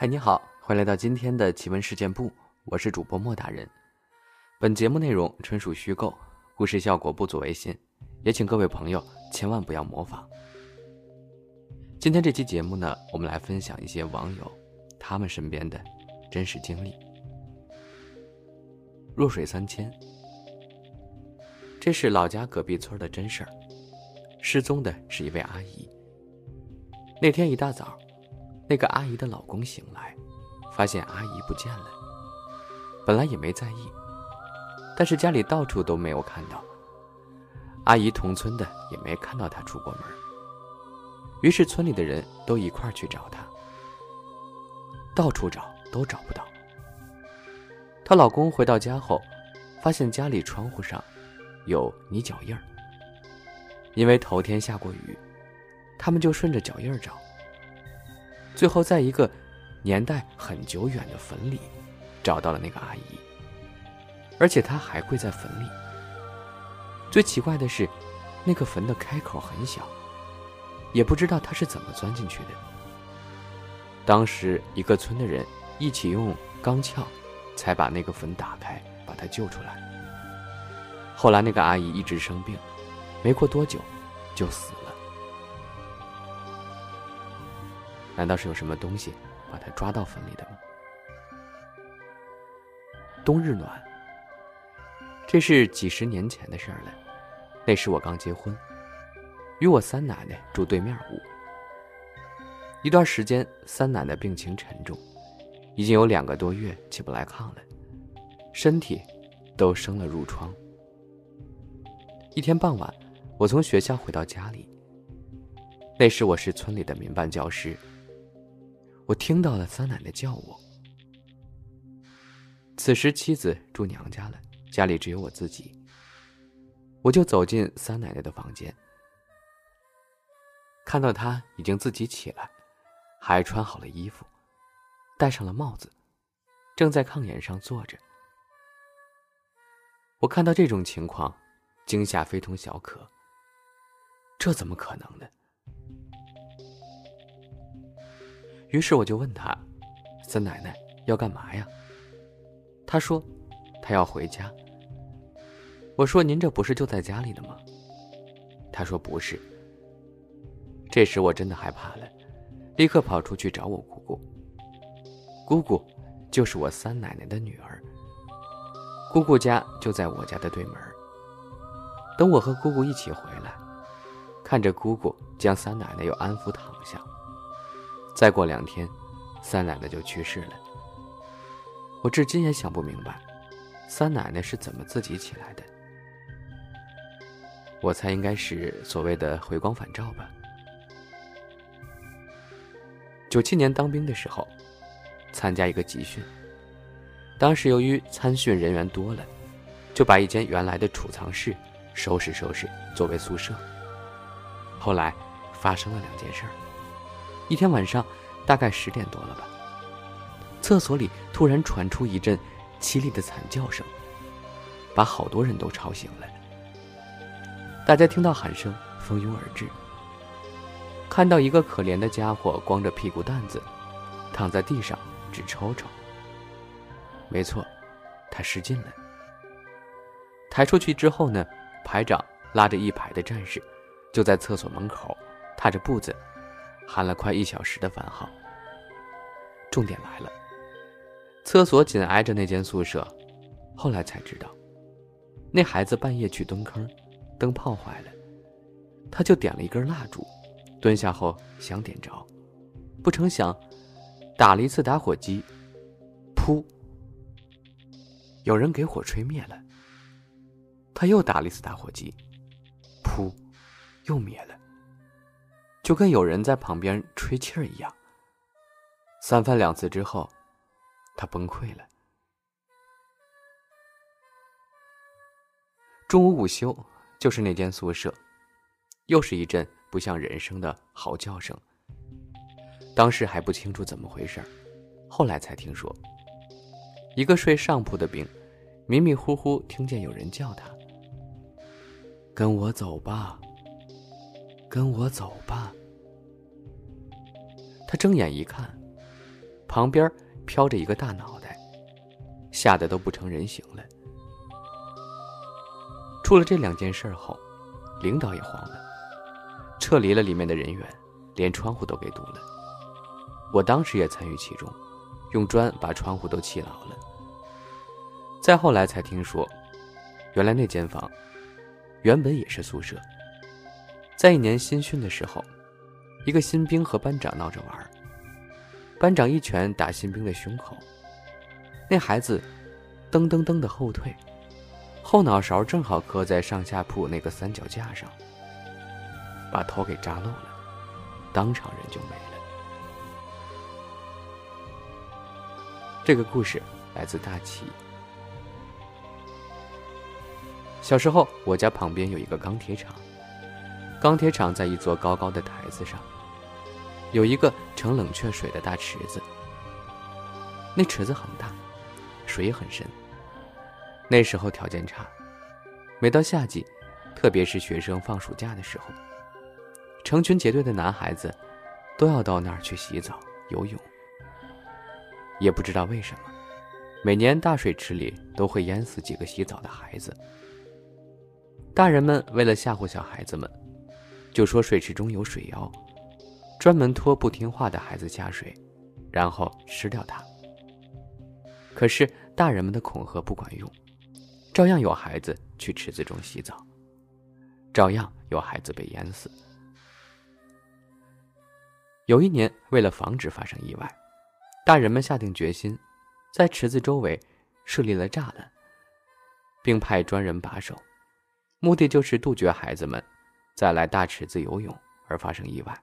嗨，你好，欢迎来到今天的奇闻事件部，我是主播莫大人。本节目内容纯属虚构，故事效果不足为信，也请各位朋友千万不要模仿。今天这期节目呢，我们来分享一些网友他们身边的真实经历。弱水三千，这是老家隔壁村的真事儿。失踪的是一位阿姨。那天一大早。那个阿姨的老公醒来，发现阿姨不见了。本来也没在意，但是家里到处都没有看到。阿姨同村的也没看到她出过门。于是村里的人都一块去找她，到处找都找不到。她老公回到家后，发现家里窗户上有泥脚印儿。因为头天下过雨，他们就顺着脚印儿找。最后，在一个年代很久远的坟里，找到了那个阿姨，而且她还跪在坟里。最奇怪的是，那个坟的开口很小，也不知道她是怎么钻进去的。当时，一个村的人一起用钢撬，才把那个坟打开，把她救出来。后来，那个阿姨一直生病，没过多久，就死了。难道是有什么东西把他抓到坟里的吗？冬日暖，这是几十年前的事儿了。那时我刚结婚，与我三奶奶住对面屋。一段时间，三奶奶病情沉重，已经有两个多月起不来炕了，身体都生了褥疮。一天傍晚，我从学校回到家里。那时我是村里的民办教师。我听到了三奶奶叫我。此时妻子住娘家了，家里只有我自己。我就走进三奶奶的房间，看到她已经自己起来，还穿好了衣服，戴上了帽子，正在炕沿上坐着。我看到这种情况，惊吓非同小可。这怎么可能呢？于是我就问他：“三奶奶要干嘛呀？”他说：“他要回家。”我说：“您这不是就在家里呢吗？”他说：“不是。”这时我真的害怕了，立刻跑出去找我姑姑。姑姑就是我三奶奶的女儿。姑姑家就在我家的对门。等我和姑姑一起回来，看着姑姑将三奶奶又安抚躺。再过两天，三奶奶就去世了。我至今也想不明白，三奶奶是怎么自己起来的。我猜应该是所谓的回光返照吧。九七年当兵的时候，参加一个集训，当时由于参训人员多了，就把一间原来的储藏室收拾收拾作为宿舍。后来发生了两件事儿。一天晚上，大概十点多了吧，厕所里突然传出一阵凄厉的惨叫声，把好多人都吵醒了。大家听到喊声，蜂拥而至，看到一个可怜的家伙光着屁股蛋子，躺在地上直抽抽。没错，他失禁了。抬出去之后呢，排长拉着一排的战士，就在厕所门口踏着步子。喊了快一小时的番号。重点来了，厕所紧挨着那间宿舍，后来才知道，那孩子半夜去蹲坑，灯泡坏了，他就点了一根蜡烛，蹲下后想点着，不成想，打了一次打火机，噗，有人给火吹灭了。他又打了一次打火机，噗，又灭了。就跟有人在旁边吹气儿一样。三番两次之后，他崩溃了。中午午休，就是那间宿舍，又是一阵不像人声的嚎叫声。当时还不清楚怎么回事后来才听说，一个睡上铺的兵，迷迷糊糊听见有人叫他：“跟我走吧。”跟我走吧。他睁眼一看，旁边飘着一个大脑袋，吓得都不成人形了。出了这两件事后，领导也慌了，撤离了里面的人员，连窗户都给堵了。我当时也参与其中，用砖把窗户都砌牢了。再后来才听说，原来那间房原本也是宿舍。在一年新训的时候，一个新兵和班长闹着玩，班长一拳打新兵的胸口，那孩子噔噔噔的后退。后脑勺正好磕在上下铺那个三脚架上，把头给扎漏了，当场人就没了。这个故事来自大齐。小时候，我家旁边有一个钢铁厂，钢铁厂在一座高高的台子上，有一个盛冷却水的大池子。那池子很大，水也很深。那时候条件差，每到夏季，特别是学生放暑假的时候，成群结队的男孩子都要到那儿去洗澡、游泳。也不知道为什么，每年大水池里都会淹死几个洗澡的孩子。大人们为了吓唬小孩子们，就说水池中有水妖，专门拖不听话的孩子下水，然后吃掉他。可是大人们的恐吓不管用。照样有孩子去池子中洗澡，照样有孩子被淹死。有一年，为了防止发生意外，大人们下定决心，在池子周围设立了栅栏，并派专人把守，目的就是杜绝孩子们再来大池子游泳而发生意外。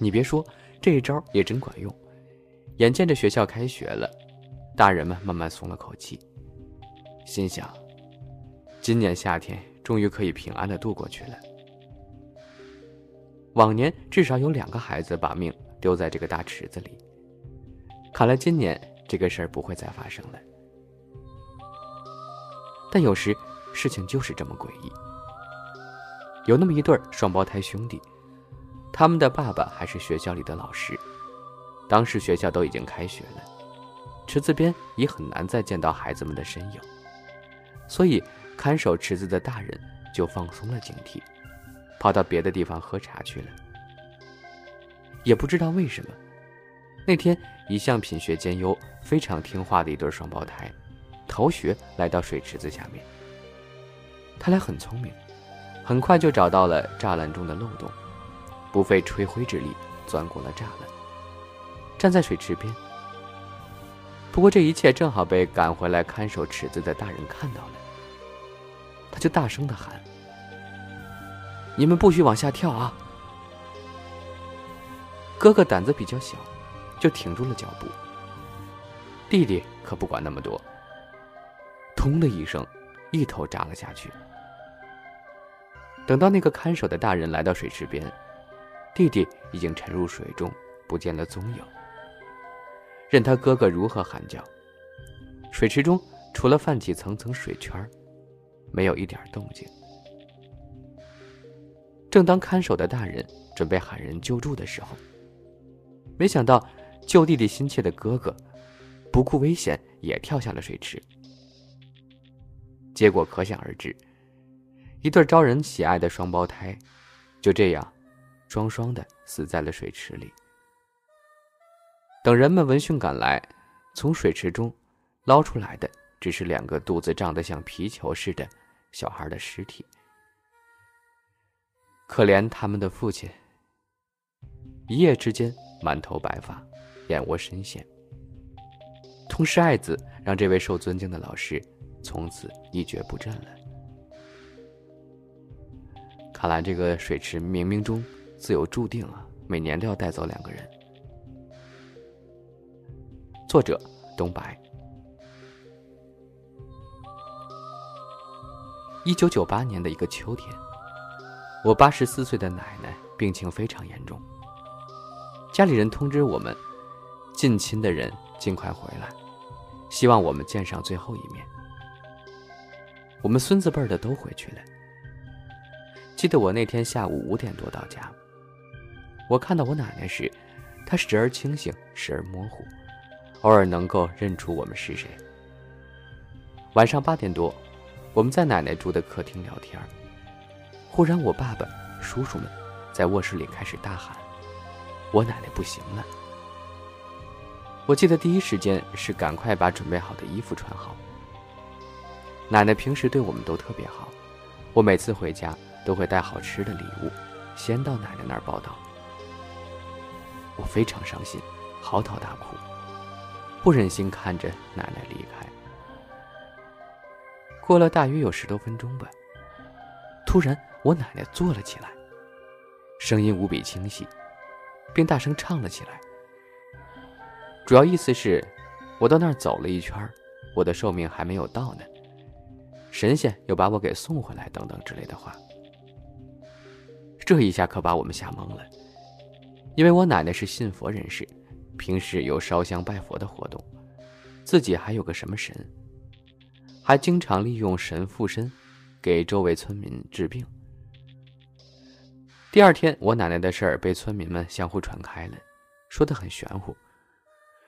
你别说，这一招也真管用。眼见着学校开学了，大人们慢慢松了口气。心想，今年夏天终于可以平安的度过去了。往年至少有两个孩子把命丢在这个大池子里，看来今年这个事儿不会再发生了。但有时事情就是这么诡异。有那么一对双胞胎兄弟，他们的爸爸还是学校里的老师，当时学校都已经开学了，池子边已很难再见到孩子们的身影。所以，看守池子的大人就放松了警惕，跑到别的地方喝茶去了。也不知道为什么，那天一向品学兼优、非常听话的一对双胞胎，逃学来到水池子下面。他俩很聪明，很快就找到了栅栏中的漏洞，不费吹灰之力钻过了栅栏，站在水池边。不过这一切正好被赶回来看守池子的大人看到了，他就大声的喊：“你们不许往下跳啊！”哥哥胆子比较小，就停住了脚步。弟弟可不管那么多，通的一声，一头扎了下去。等到那个看守的大人来到水池边，弟弟已经沉入水中，不见了踪影。任他哥哥如何喊叫，水池中除了泛起层层水圈，没有一点动静。正当看守的大人准备喊人救助的时候，没想到救弟弟心切的哥哥不顾危险也跳下了水池。结果可想而知，一对招人喜爱的双胞胎就这样双双的死在了水池里。等人们闻讯赶来，从水池中捞出来的只是两个肚子胀得像皮球似的小孩的尸体。可怜他们的父亲，一夜之间满头白发，眼窝深陷。同时，爱子让这位受尊敬的老师从此一蹶不振了。看来这个水池冥冥中自有注定啊，每年都要带走两个人。作者：东白。一九九八年的一个秋天，我八十四岁的奶奶病情非常严重。家里人通知我们，近亲的人尽快回来，希望我们见上最后一面。我们孙子辈的都回去了。记得我那天下午五点多到家，我看到我奶奶时，她时而清醒，时而模糊，偶尔能够认出我们是谁。晚上八点多，我们在奶奶住的客厅聊天，忽然我爸爸、叔叔们在卧室里开始大喊：“我奶奶不行了！”我记得第一时间是赶快把准备好的衣服穿好。奶奶平时对我们都特别好，我每次回家都会带好吃的礼物，先到奶奶那儿报道。我非常伤心，嚎啕大哭，不忍心看着奶奶离开。过了大约有十多分钟吧，突然我奶奶坐了起来，声音无比清晰，并大声唱了起来。主要意思是，我到那儿走了一圈，我的寿命还没有到呢。神仙又把我给送回来，等等之类的话。这一下可把我们吓懵了，因为我奶奶是信佛人士，平时有烧香拜佛的活动，自己还有个什么神，还经常利用神附身，给周围村民治病。第二天，我奶奶的事儿被村民们相互传开了，说的很玄乎，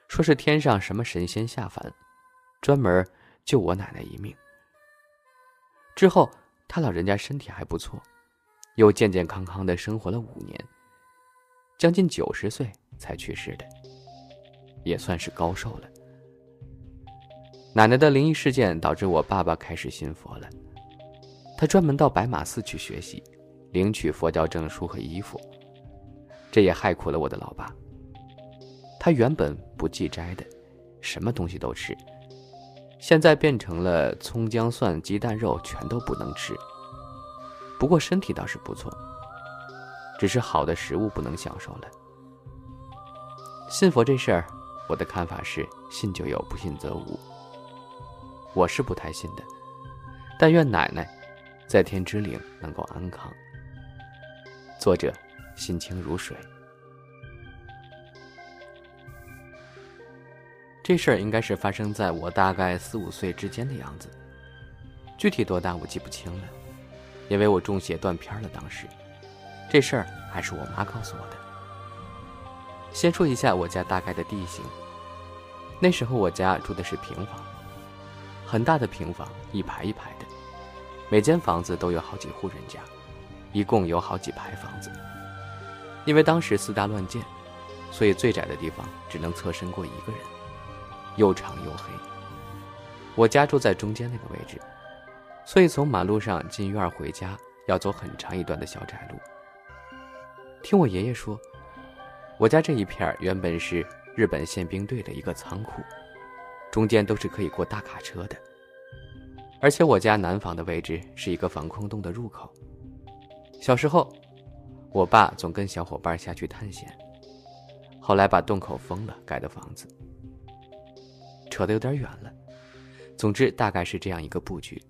说是天上什么神仙下凡，专门救我奶奶一命。之后，他老人家身体还不错，又健健康康的生活了五年，将近九十岁才去世的，也算是高寿了。奶奶的灵异事件导致我爸爸开始信佛了，他专门到白马寺去学习，领取佛教证书和衣服，这也害苦了我的老爸。他原本不忌斋的，什么东西都吃。现在变成了葱姜蒜鸡蛋肉全都不能吃，不过身体倒是不错，只是好的食物不能享受了。信佛这事儿，我的看法是信就有，不信则无。我是不太信的，但愿奶奶在天之灵能够安康。作者心清如水。这事儿应该是发生在我大概四五岁之间的样子，具体多大我记不清了，因为我中邪断片了。当时，这事儿还是我妈告诉我的。先说一下我家大概的地形，那时候我家住的是平房，很大的平房，一排一排的，每间房子都有好几户人家，一共有好几排房子。因为当时四大乱建，所以最窄的地方只能侧身过一个人。又长又黑。我家住在中间那个位置，所以从马路上进院回家要走很长一段的小窄路。听我爷爷说，我家这一片原本是日本宪兵队的一个仓库，中间都是可以过大卡车的。而且我家南房的位置是一个防空洞的入口。小时候，我爸总跟小伙伴下去探险，后来把洞口封了，盖的房子。扯得有点远了，总之大概是这样一个布局。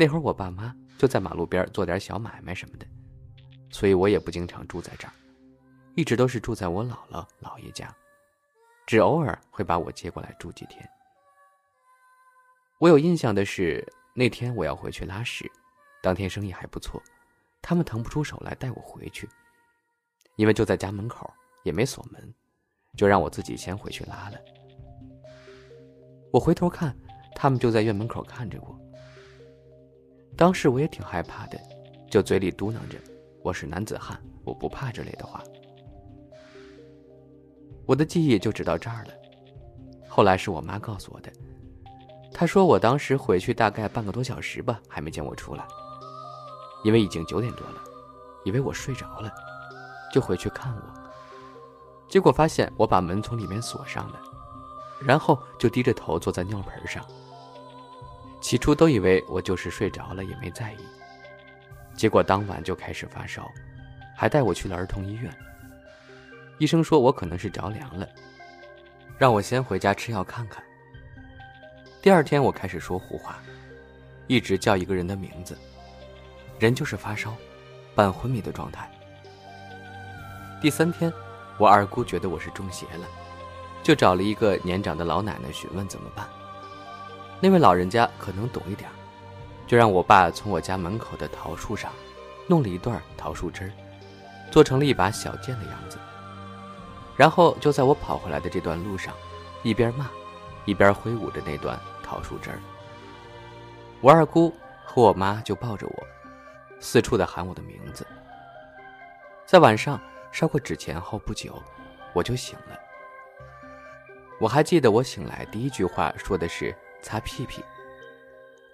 那会儿我爸妈就在马路边做点小买卖什么的，所以我也不经常住在这儿，一直都是住在我姥姥姥爷家，只偶尔会把我接过来住几天。我有印象的是那天我要回去拉屎，当天生意还不错，他们腾不出手来带我回去，因为就在家门口，也没锁门，就让我自己先回去拉了。我回头看，他们就在院门口看着我。当时我也挺害怕的，就嘴里嘟囔着：“我是男子汉，我不怕这类的话。”我的记忆就只到这儿了。后来是我妈告诉我的，她说我当时回去大概半个多小时吧，还没见我出来，因为已经九点多了，以为我睡着了，就回去看我，结果发现我把门从里面锁上了。然后就低着头坐在尿盆上。起初都以为我就是睡着了，也没在意。结果当晚就开始发烧，还带我去了儿童医院。医生说我可能是着凉了，让我先回家吃药看看。第二天我开始说胡话，一直叫一个人的名字，人就是发烧，半昏迷的状态。第三天，我二姑觉得我是中邪了。就找了一个年长的老奶奶询问怎么办。那位老人家可能懂一点，就让我爸从我家门口的桃树上弄了一段桃树枝儿，做成了一把小剑的样子。然后就在我跑回来的这段路上，一边骂，一边挥舞着那段桃树枝儿。我二姑和我妈就抱着我，四处的喊我的名字。在晚上烧过纸钱后不久，我就醒了。我还记得我醒来第一句话说的是“擦屁屁”，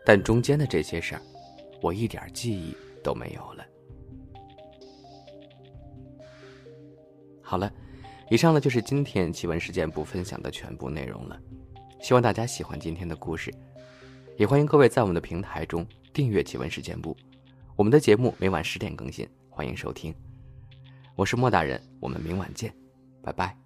但中间的这些事儿，我一点记忆都没有了。好了，以上呢就是今天奇闻事件部分享的全部内容了。希望大家喜欢今天的故事，也欢迎各位在我们的平台中订阅奇闻事件部。我们的节目每晚十点更新，欢迎收听。我是莫大人，我们明晚见，拜拜。